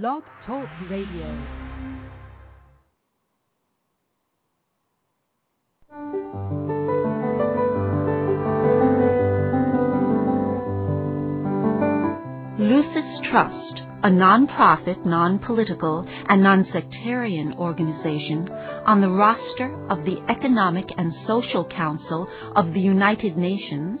Blog Talk Radio. Lucis Trust, a non-profit, non-political, and non-sectarian organization on the roster of the Economic and Social Council of the United Nations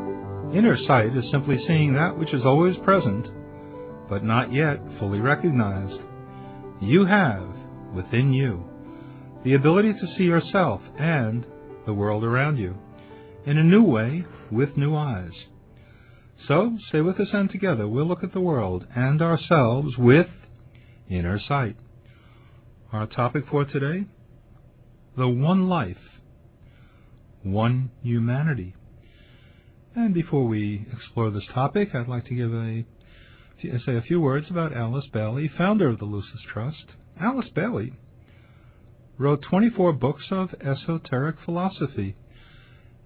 Inner sight is simply seeing that which is always present, but not yet fully recognized. You have, within you, the ability to see yourself and the world around you in a new way with new eyes. So, stay with us and together we'll look at the world and ourselves with inner sight. Our topic for today the one life, one humanity. And before we explore this topic, I'd like to give a say a few words about Alice Bailey, founder of the Lucis Trust. Alice Bailey wrote 24 books of esoteric philosophy,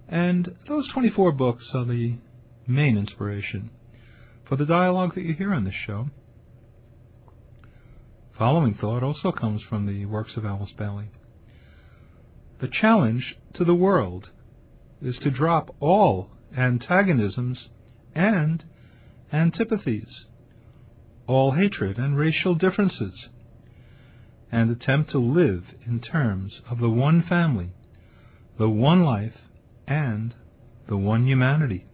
and those 24 books are the main inspiration for the dialogue that you hear on this show. Following thought also comes from the works of Alice Bailey. The challenge to the world is to drop all antagonisms and antipathies, all hatred and racial differences, and attempt to live in terms of the one family, the one life, and the one humanity.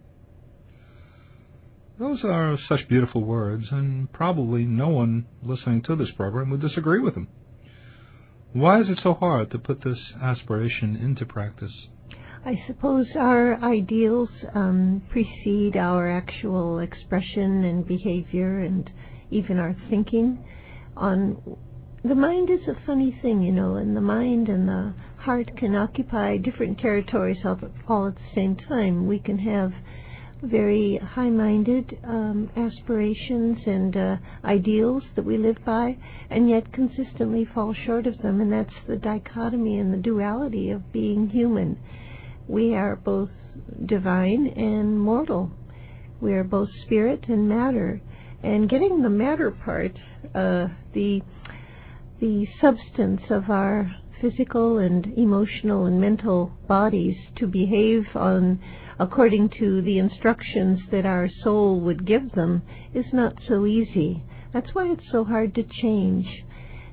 Those are such beautiful words, and probably no one listening to this program would disagree with them. Why is it so hard to put this aspiration into practice? I suppose our ideals um, precede our actual expression and behavior and even our thinking. On the mind is a funny thing, you know, and the mind and the heart can occupy different territories all at the same time. We can have very high minded um, aspirations and uh, ideals that we live by, and yet consistently fall short of them. And that's the dichotomy and the duality of being human. We are both divine and mortal, we are both spirit and matter. And getting the matter part, uh, the the substance of our physical and emotional and mental bodies to behave on according to the instructions that our soul would give them is not so easy. That's why it's so hard to change.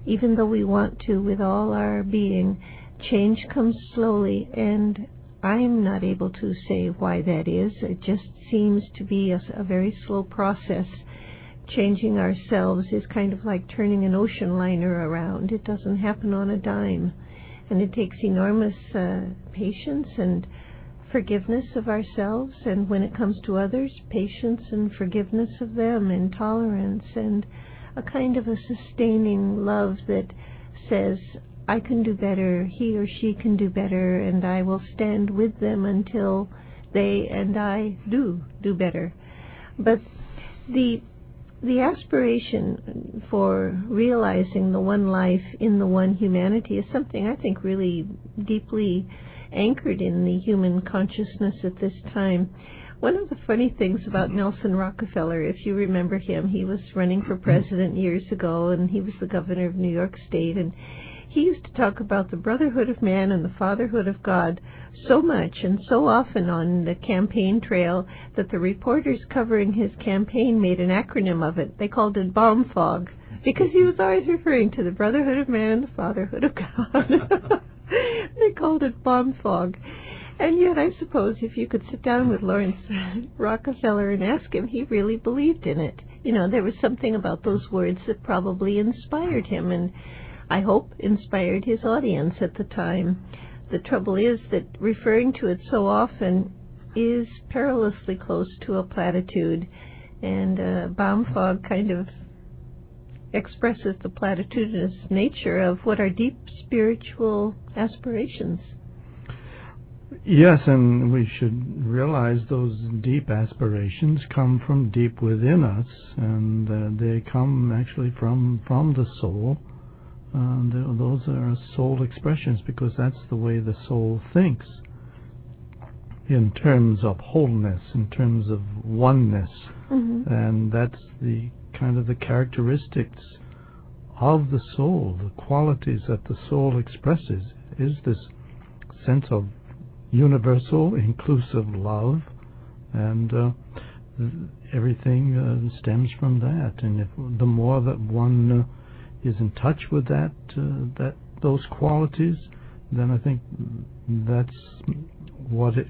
Even though we want to with all our being, change comes slowly, and I am not able to say why that is. It just seems to be a, a very slow process. Changing ourselves is kind of like turning an ocean liner around. It doesn't happen on a dime. And it takes enormous uh, patience and forgiveness of ourselves, and when it comes to others, patience and forgiveness of them, and tolerance, and a kind of a sustaining love that says, I can do better, he or she can do better, and I will stand with them until they and I do do better. But the the aspiration for realizing the one life in the one humanity is something I think really deeply anchored in the human consciousness at this time. One of the funny things about Nelson Rockefeller, if you remember him, he was running for president years ago and he was the governor of New York State and he used to talk about the brotherhood of man and the fatherhood of God so much and so often on the campaign trail that the reporters covering his campaign made an acronym of it. They called it bomb fog because he was always referring to the brotherhood of man and the fatherhood of God. they called it bomb fog. And yet, I suppose if you could sit down with Lawrence Rockefeller and ask him, he really believed in it. You know, there was something about those words that probably inspired him, and I hope inspired his audience at the time. The trouble is that referring to it so often is perilously close to a platitude, and uh, bomb fog kind of expresses the platitudinous nature of what are deep spiritual aspirations. Yes, and we should realize those deep aspirations come from deep within us, and uh, they come actually from from the soul. Uh, those are soul expressions because that's the way the soul thinks in terms of wholeness, in terms of oneness, mm-hmm. and that's the kind of the characteristics of the soul, the qualities that the soul expresses, is this sense of universal, inclusive love, and uh, everything uh, stems from that. And if the more that one uh, is in touch with that, uh, that those qualities, then I think that's what it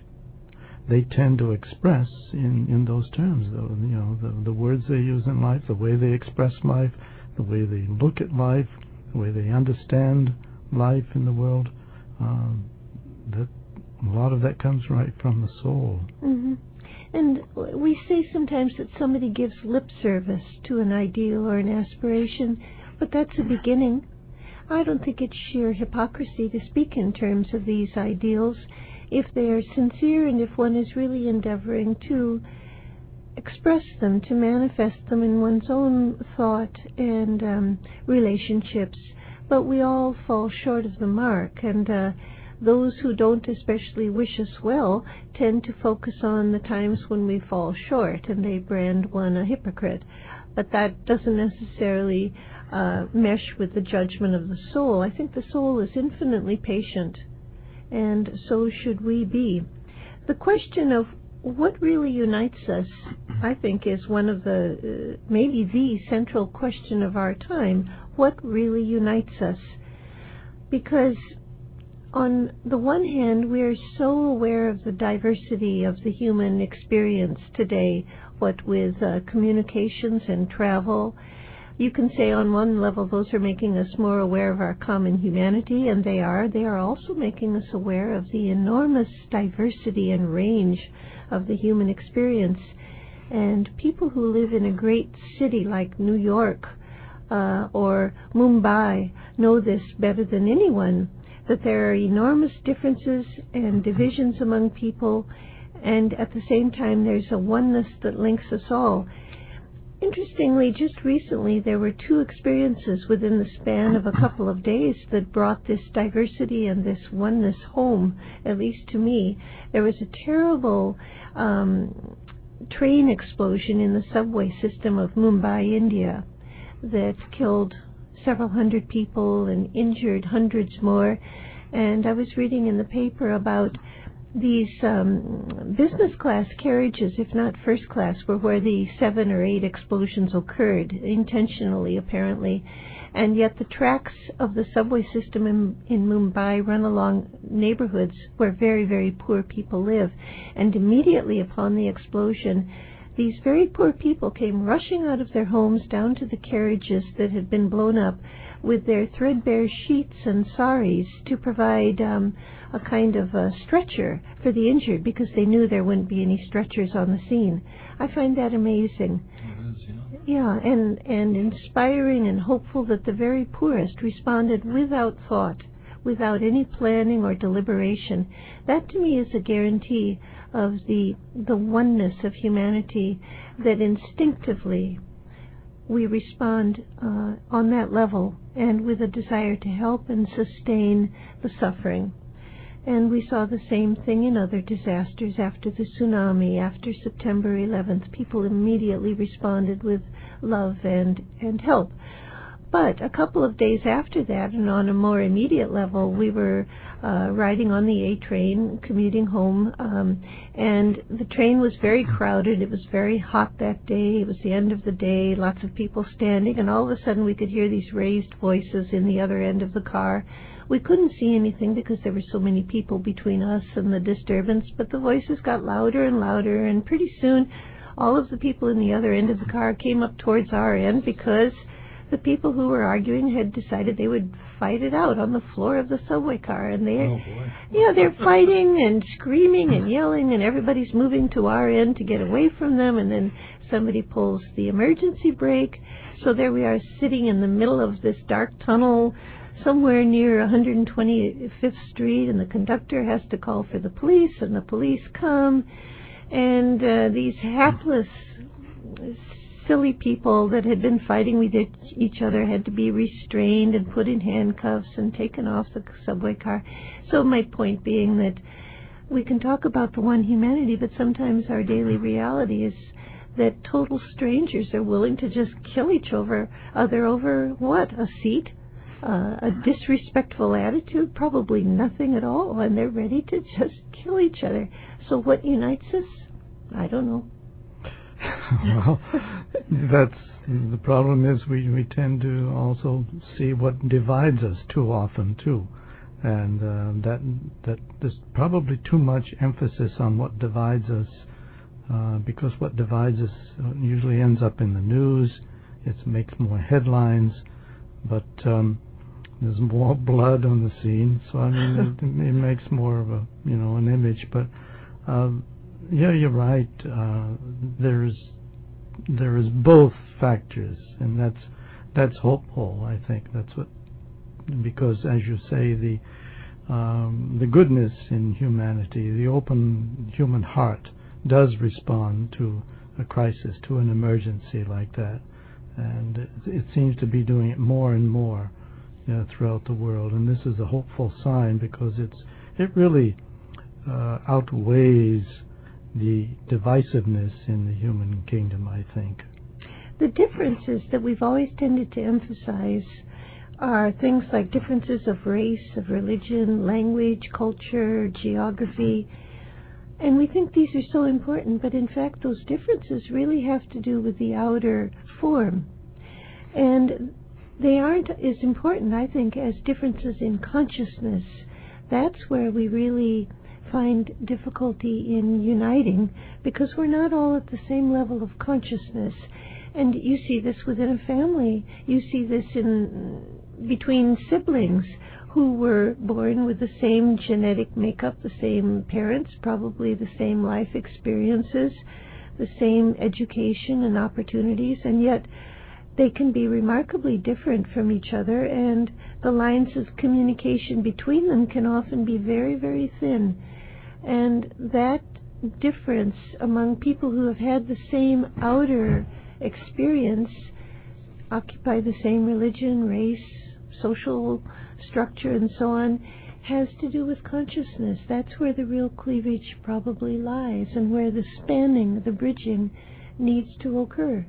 they tend to express in, in those terms. The, you know, the, the words they use in life, the way they express life, the way they look at life, the way they understand life in the world. Um, a lot of that comes right from the soul. Mm-hmm. And we say sometimes that somebody gives lip service to an ideal or an aspiration, but that's a beginning. I don't think it's sheer hypocrisy to speak in terms of these ideals if they are sincere and if one is really endeavoring to express them, to manifest them in one's own thought and um, relationships. But we all fall short of the mark, and uh, those who don't especially wish us well tend to focus on the times when we fall short, and they brand one a hypocrite. But that doesn't necessarily uh, mesh with the judgment of the soul. I think the soul is infinitely patient and so should we be. The question of what really unites us, I think, is one of the, uh, maybe the central question of our time. What really unites us? Because on the one hand, we are so aware of the diversity of the human experience today, what with uh, communications and travel you can say on one level those are making us more aware of our common humanity, and they are. They are also making us aware of the enormous diversity and range of the human experience. And people who live in a great city like New York uh, or Mumbai know this better than anyone that there are enormous differences and divisions among people, and at the same time, there's a oneness that links us all. Interestingly, just recently there were two experiences within the span of a couple of days that brought this diversity and this oneness home, at least to me. There was a terrible um, train explosion in the subway system of Mumbai, India, that killed several hundred people and injured hundreds more. And I was reading in the paper about these um, business class carriages, if not first class, were where the seven or eight explosions occurred, intentionally apparently. And yet the tracks of the subway system in, in Mumbai run along neighborhoods where very, very poor people live. And immediately upon the explosion, these very poor people came rushing out of their homes down to the carriages that had been blown up with their threadbare sheets and saris to provide um, a kind of a stretcher for the injured because they knew there wouldn't be any stretchers on the scene. I find that amazing. yeah. yeah, and and inspiring and hopeful that the very poorest responded without thought, without any planning or deliberation. That to me is a guarantee of the the oneness of humanity that instinctively we respond uh, on that level and with a desire to help and sustain the suffering. And we saw the same thing in other disasters after the tsunami, after September 11th. People immediately responded with love and, and help. But a couple of days after that, and on a more immediate level, we were uh, riding on the A train, commuting home, um, and the train was very crowded. It was very hot that day. It was the end of the day, lots of people standing, and all of a sudden we could hear these raised voices in the other end of the car. We couldn't see anything because there were so many people between us and the disturbance, but the voices got louder and louder, and pretty soon all of the people in the other end of the car came up towards our end because the people who were arguing had decided they would fight it out on the floor of the subway car and they oh yeah they're fighting and screaming and yelling and everybody's moving to our end to get away from them and then somebody pulls the emergency brake. So there we are sitting in the middle of this dark tunnel somewhere near 125th Street, and the conductor has to call for the police, and the police come, and uh, these hapless, silly people that had been fighting with each other had to be restrained and put in handcuffs and taken off the subway car. So my point being that we can talk about the one humanity, but sometimes our daily reality is that total strangers are willing to just kill each other, other over what? A seat? Uh, a disrespectful attitude? Probably nothing at all, and they're ready to just kill each other. So what unites us? I don't know. Well, that's the problem is we, we tend to also see what divides us too often too and uh, that that there's probably too much emphasis on what divides us uh, because what divides us uh, usually ends up in the news. It makes more headlines, but um, there's more blood on the scene. So I mean, it, it makes more of a you know an image. But uh, yeah, you're right. Uh, there's there is both factors, and that's that's hopeful. I think that's what because, as you say, the um, the goodness in humanity, the open human heart, does respond to a crisis, to an emergency like that, and it, it seems to be doing it more and more you know, throughout the world. And this is a hopeful sign because it's it really uh, outweighs the divisiveness in the human kingdom. I think the differences that we've always tended to emphasize are things like differences of race, of religion, language, culture, geography. And we think these are so important, but in fact, those differences really have to do with the outer form. And they aren't as important, I think, as differences in consciousness. That's where we really find difficulty in uniting because we're not all at the same level of consciousness. And you see this within a family. You see this in between siblings who were born with the same genetic makeup, the same parents, probably the same life experiences, the same education and opportunities, and yet they can be remarkably different from each other, and the lines of communication between them can often be very, very thin. And that difference among people who have had the same outer experience, occupy the same religion, race, social structure and so on has to do with consciousness. That's where the real cleavage probably lies and where the spanning, the bridging needs to occur.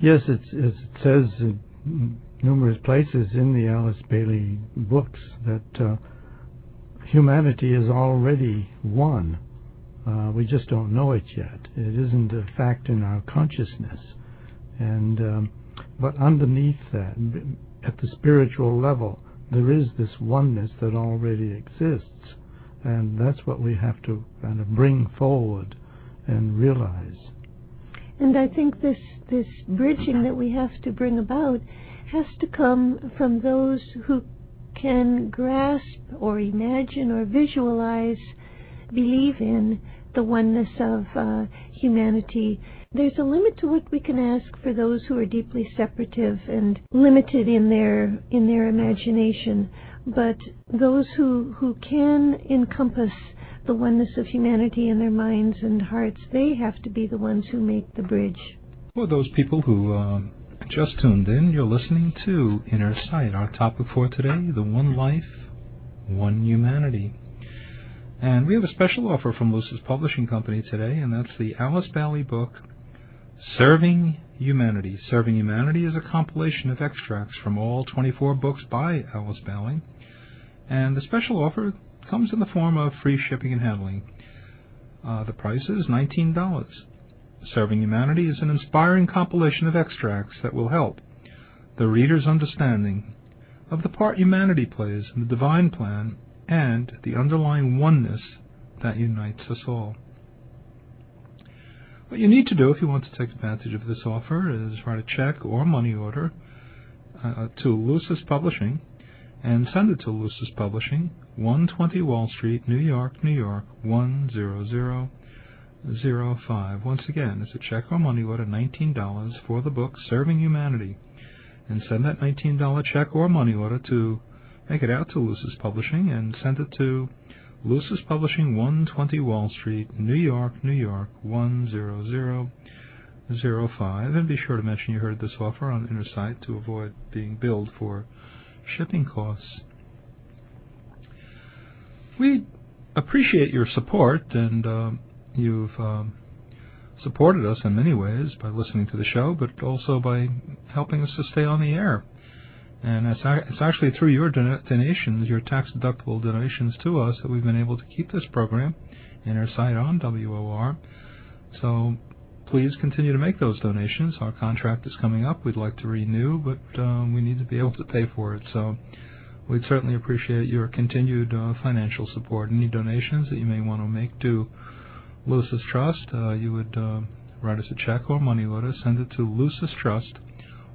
Yes, as it says in numerous places in the Alice Bailey books that uh, humanity is already one. Uh, we just don't know it yet. It isn't a fact in our consciousness. And um, but underneath that, at the spiritual level, there is this oneness that already exists. And that's what we have to kind of bring forward and realize. And I think this, this bridging that we have to bring about has to come from those who can grasp or imagine or visualize, believe in the oneness of uh, humanity there's a limit to what we can ask for those who are deeply separative and limited in their in their imagination, but those who who can encompass the oneness of humanity in their minds and hearts, they have to be the ones who make the bridge. For those people who just tuned in, you're listening to Inner Sight. Our topic for today: the one life, one humanity. And we have a special offer from Lucis Publishing Company today, and that's the Alice Bailey book, Serving Humanity. Serving Humanity is a compilation of extracts from all 24 books by Alice Bailey, and the special offer comes in the form of free shipping and handling. Uh, the price is $19. Serving Humanity is an inspiring compilation of extracts that will help the reader's understanding of the part humanity plays in the divine plan and the underlying oneness that unites us all. What you need to do if you want to take advantage of this offer is write a check or money order uh, to Lucis Publishing and send it to Lucis Publishing, 120 Wall Street, New York, New York, 10009. 05. Once again, it's a check or money order, $19 for the book Serving Humanity. And send that $19 check or money order to make it out to Lucis Publishing and send it to Lucis Publishing, 120 Wall Street, New York, New York, 10005. And be sure to mention you heard this offer on Inner to avoid being billed for shipping costs. We appreciate your support, and uh, you've um, supported us in many ways by listening to the show, but also by helping us to stay on the air. And it's, it's actually through your donations, your tax deductible donations to us, that we've been able to keep this program and our site on WOR. So please continue to make those donations. Our contract is coming up. We'd like to renew, but um, we need to be able to pay for it. So we'd certainly appreciate your continued uh, financial support. Any donations that you may want to make to Lucis Trust, uh, you would uh, write us a check or money order, send it to Lucis Trust,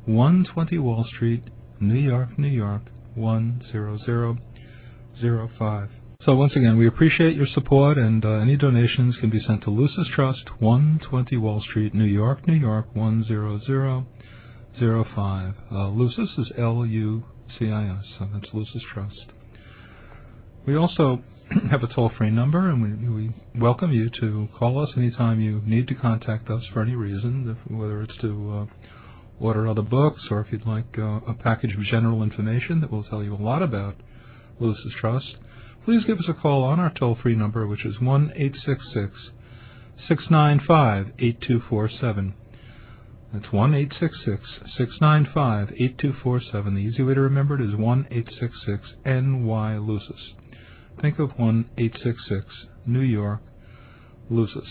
120 Wall Street, New York, New York, 10005. So once again, we appreciate your support, and uh, any donations can be sent to Lucis Trust, 120 Wall Street, New York, New York, 10005. Uh, Lucis is L-U-C-I-S, so that's Lucis Trust. We also have a toll-free number, and we, we, welcome you to call us anytime you need to contact us for any reason, whether it's to uh, order other books, or if you'd like uh, a package of general information that will tell you a lot about Lucis Trust, please give us a call on our toll-free number, which is 1-866-695-8247. That's 1-866-695-8247. The easy way to remember it is 1-866-NY-LUCIS. Think of 1-866 New York Lucis.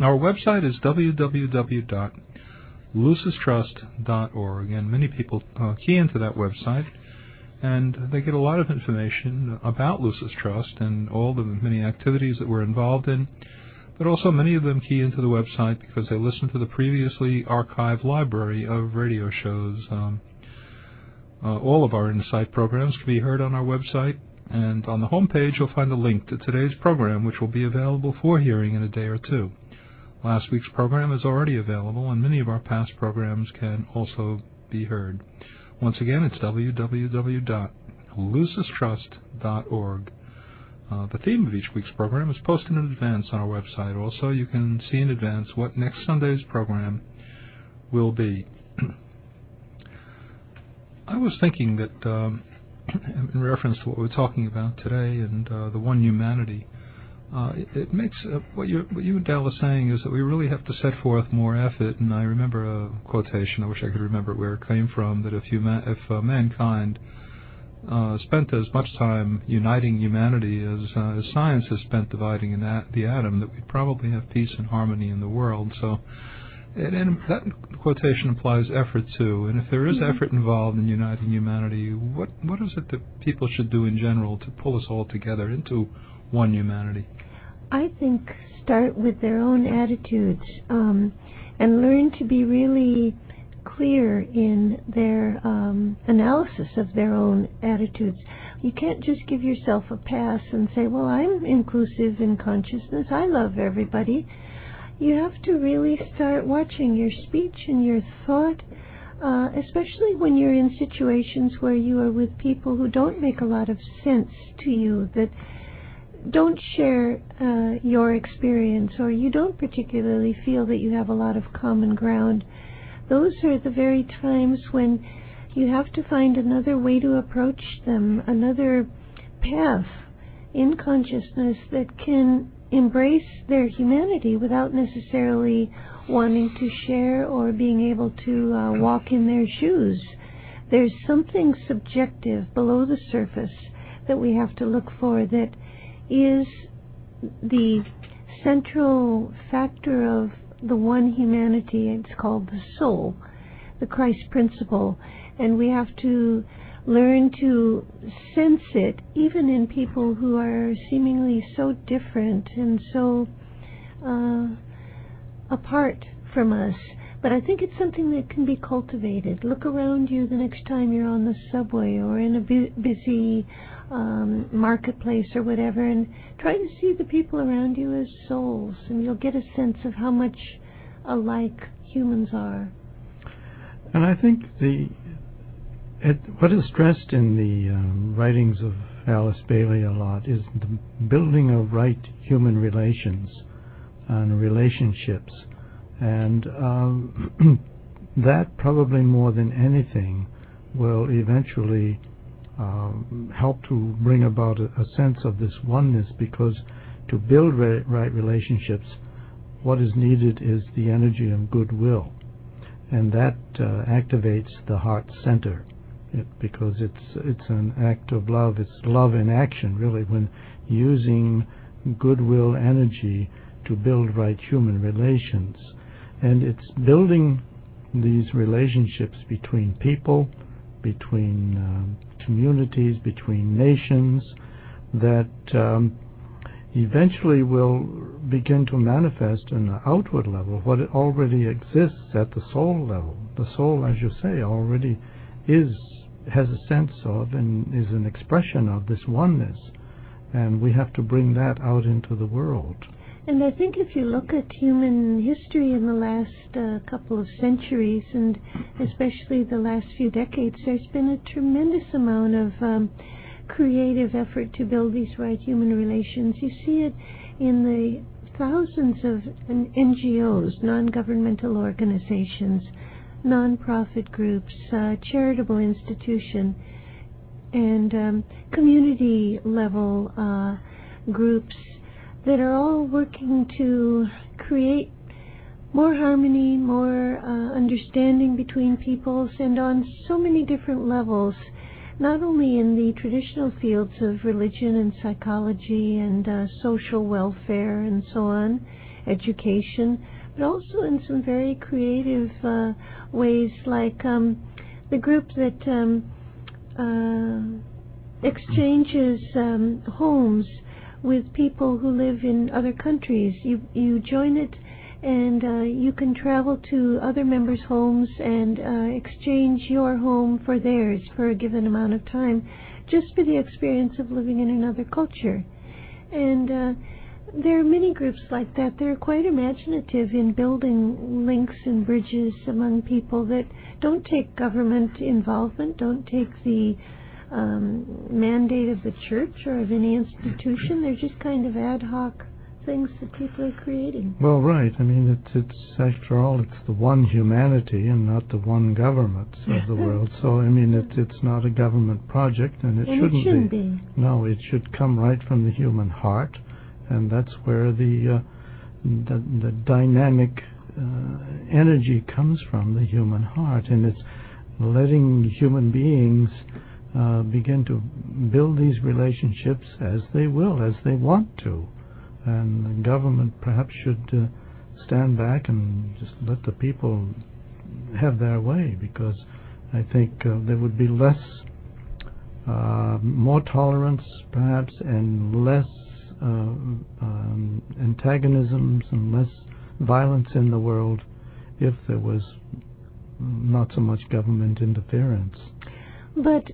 Our website is www lucistrust.org, and many people uh, key into that website, and they get a lot of information about Lucis Trust and all the many activities that we're involved in. But also, many of them key into the website because they listen to the previously archived library of radio shows. Um, uh, all of our Insight programs can be heard on our website, and on the home page you'll find a link to today's program, which will be available for hearing in a day or two. Last week's program is already available, and many of our past programs can also be heard. Once again, it's www.lucistrust.org. Uh, the theme of each week's program is posted in advance on our website. Also, you can see in advance what next Sunday's program will be. I was thinking that, um, in reference to what we're talking about today and uh, the one humanity, uh, it, makes uh, what you and Dale are saying is that we really have to set forth more effort. And I remember a quotation. I wish I could remember where it came from. That if if mankind uh, spent as much time uniting humanity as, science has spent dividing the atom, that we'd probably have peace and harmony in the world. And that quotation implies effort too. And if there is mm-hmm. effort involved in uniting humanity, what what is it that people should do in general to pull us all together into one humanity? I think start with their own attitudes um, and learn to be really clear in their um, analysis of their own attitudes. You can't just give yourself a pass and say, well, I'm inclusive in consciousness. I love everybody. You have to really start watching your speech and your thought, uh, especially when you're in situations where you are with people who don't make a lot of sense to you, that don't share uh, your experience or you don't particularly feel that you have a lot of common ground, those are the very times when you have to find another way to approach them, another path in consciousness that can embrace their humanity without necessarily wanting to share or being able to uh, walk in their shoes. There's something subjective below the surface that we have to look for that is the central factor of the one humanity. It's called the soul, the Christ principle. And we have to learn to sense it even in people who are seemingly so different and so uh, apart from us. But I think it's something that can be cultivated. Look around you the next time you're on the subway or in a bu- busy um, marketplace or whatever, and try to see the people around you as souls, and you'll get a sense of how much alike humans are. And I think the it, what is stressed in the um, writings of Alice Bailey a lot is the building of right human relations and relationships, and um, that probably more than anything will eventually um, help to bring about a, a, sense of this oneness because to build right, relationships, what is needed is the energy of goodwill, and that uh, activates the heart center. It, because it's it's an act of love. It's love in action, really, when using goodwill energy to build right human relations, and it's building these relationships between people, between um, communities, between nations, that um, eventually will begin to manifest on an outward level what already exists at the soul level. The soul, as you say, already is has a sense of and is an expression of this oneness, and we have to bring that out into the world. And I think if you look at human history in the last uh, couple of centuries, and especially the last few decades, there's been a tremendous amount of um, creative effort to build these right human relations. You see it in the thousands of NGOs, non governmental organizations, non-profit groups, uh, charitable institution, and um, community level uh, groups that are all working to create more harmony, more uh, understanding between peoples, and on so many different levels, not only in the traditional fields of religion and psychology and uh, social welfare and so on, education, but also in some very creative uh, ways, like um, the group that um, uh, exchanges um, homes with people who live in other countries. You you join it, and uh, you can travel to other members' homes and uh, exchange your home for theirs for a given amount of time, just for the experience of living in another culture. And uh, there are many groups like that. They're quite imaginative in building links and bridges among people that don't take government involvement, don't take the um, mandate of the church or of any institution. They're just kind of ad hoc things that people are creating. Well, right. I mean, it's, it's after all, it's the one humanity and not the one government of the world. So, I mean, it's it's not a government project, and it and shouldn't, it shouldn't be. be. No, it should come right from the human heart, and that's where the uh, the, the dynamic uh, energy comes from the human heart, and it's letting human beings uh, begin to build these relationships as they will, as they want to. And the government perhaps should uh, stand back and just let the people have their way because I think uh, there would be less, uh, more tolerance perhaps, and less um, antagonisms and less violence in the world if there was not so much government interference. But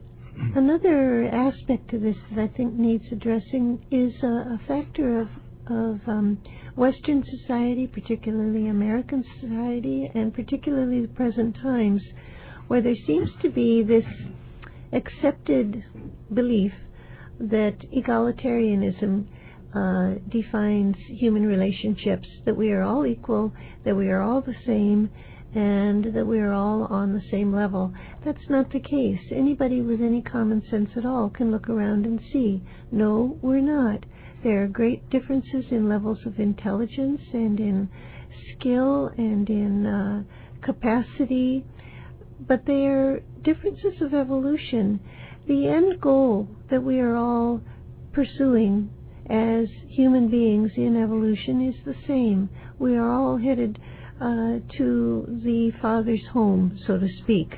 Another aspect to this that I think needs addressing is a, a factor of of um, Western society, particularly American society, and particularly the present times, where there seems to be this accepted belief that egalitarianism uh, defines human relationships, that we are all equal, that we are all the same, and that we are all on the same level. That's not the case. Anybody with any common sense at all can look around and see. No, we're not. There are great differences in levels of intelligence and in skill and in uh, capacity, but they are differences of evolution. The end goal that we are all pursuing as human beings in evolution is the same. We are all headed uh, to the Father's home, so to speak.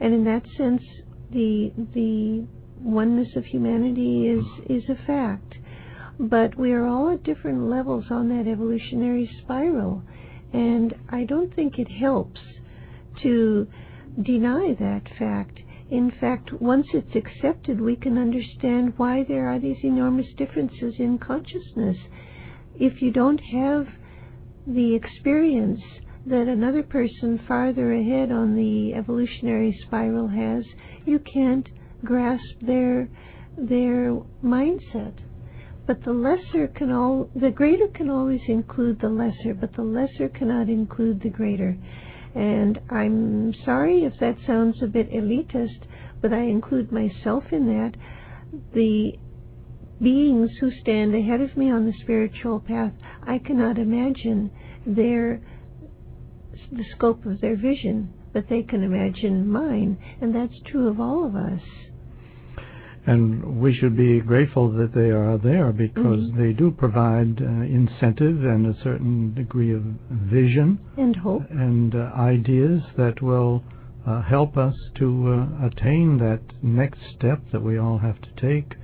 And in that sense, the the oneness of humanity is is a fact. But we are all at different levels on that evolutionary spiral. And I don't think it helps to deny that fact. In fact, once it's accepted, we can understand why there are these enormous differences in consciousness. If you don't have the experience that another person farther ahead on the evolutionary spiral has, you can't grasp their their mindset. But the lesser can all the greater can always include the lesser, but the lesser cannot include the greater. And I'm sorry if that sounds a bit elitist, but I include myself in that. The beings who stand ahead of me on the spiritual path, I cannot imagine their the scope of their vision, but they can imagine mine, and that's true of all of us. And we should be grateful that they are there because Mhm. they do provide uh, incentive and a certain degree of vision And hope. and uh, ideas that will uh, help us to uh, attain that next step that we all have to take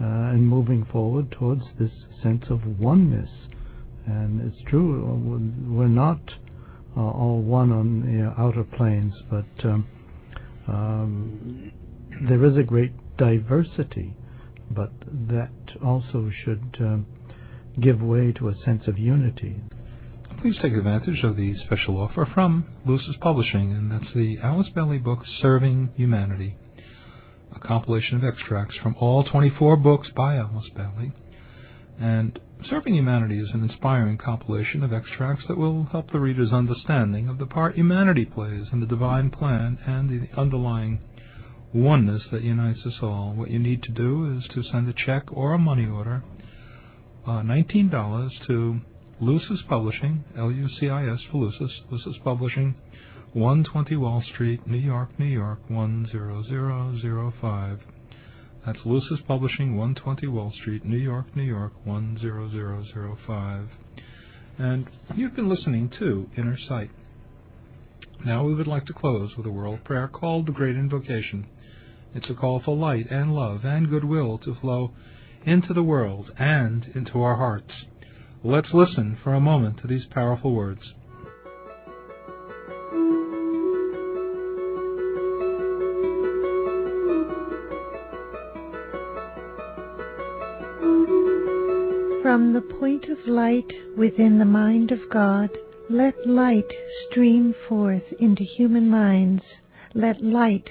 uh, in moving forward towards this sense of oneness. And it's true, uh, we're not uh, all one on the outer planes, but um, um, there is a great diversity, but that also should um, give way to a sense of unity. Please take advantage of the special offer from Lucis Publishing, and that's the Alice Bailey book Serving Humanity, a compilation of extracts from all 24 books by Alice Bailey. And Serving Humanity is an inspiring compilation of extracts that will help the reader's understanding of the part humanity plays in the divine plan and the underlying oneness that unites us all. What you need to do is to send a check or a money order, uh, $19 to Lucis Publishing, L-U-C-I-S for Lucis, Lucis Publishing, 120 Wall Street, New York, New York, 10005. That's Lucis Publishing, 120 Wall Street, New York, New York, 10005. And you've been listening to Inner Sight. Now we would like to close with a world prayer called the Great Invocation. It's a call for light and love and goodwill to flow into the world and into our hearts. Let's listen for a moment to these powerful words. From the point of light within the mind of God, let light stream forth into human minds. Let light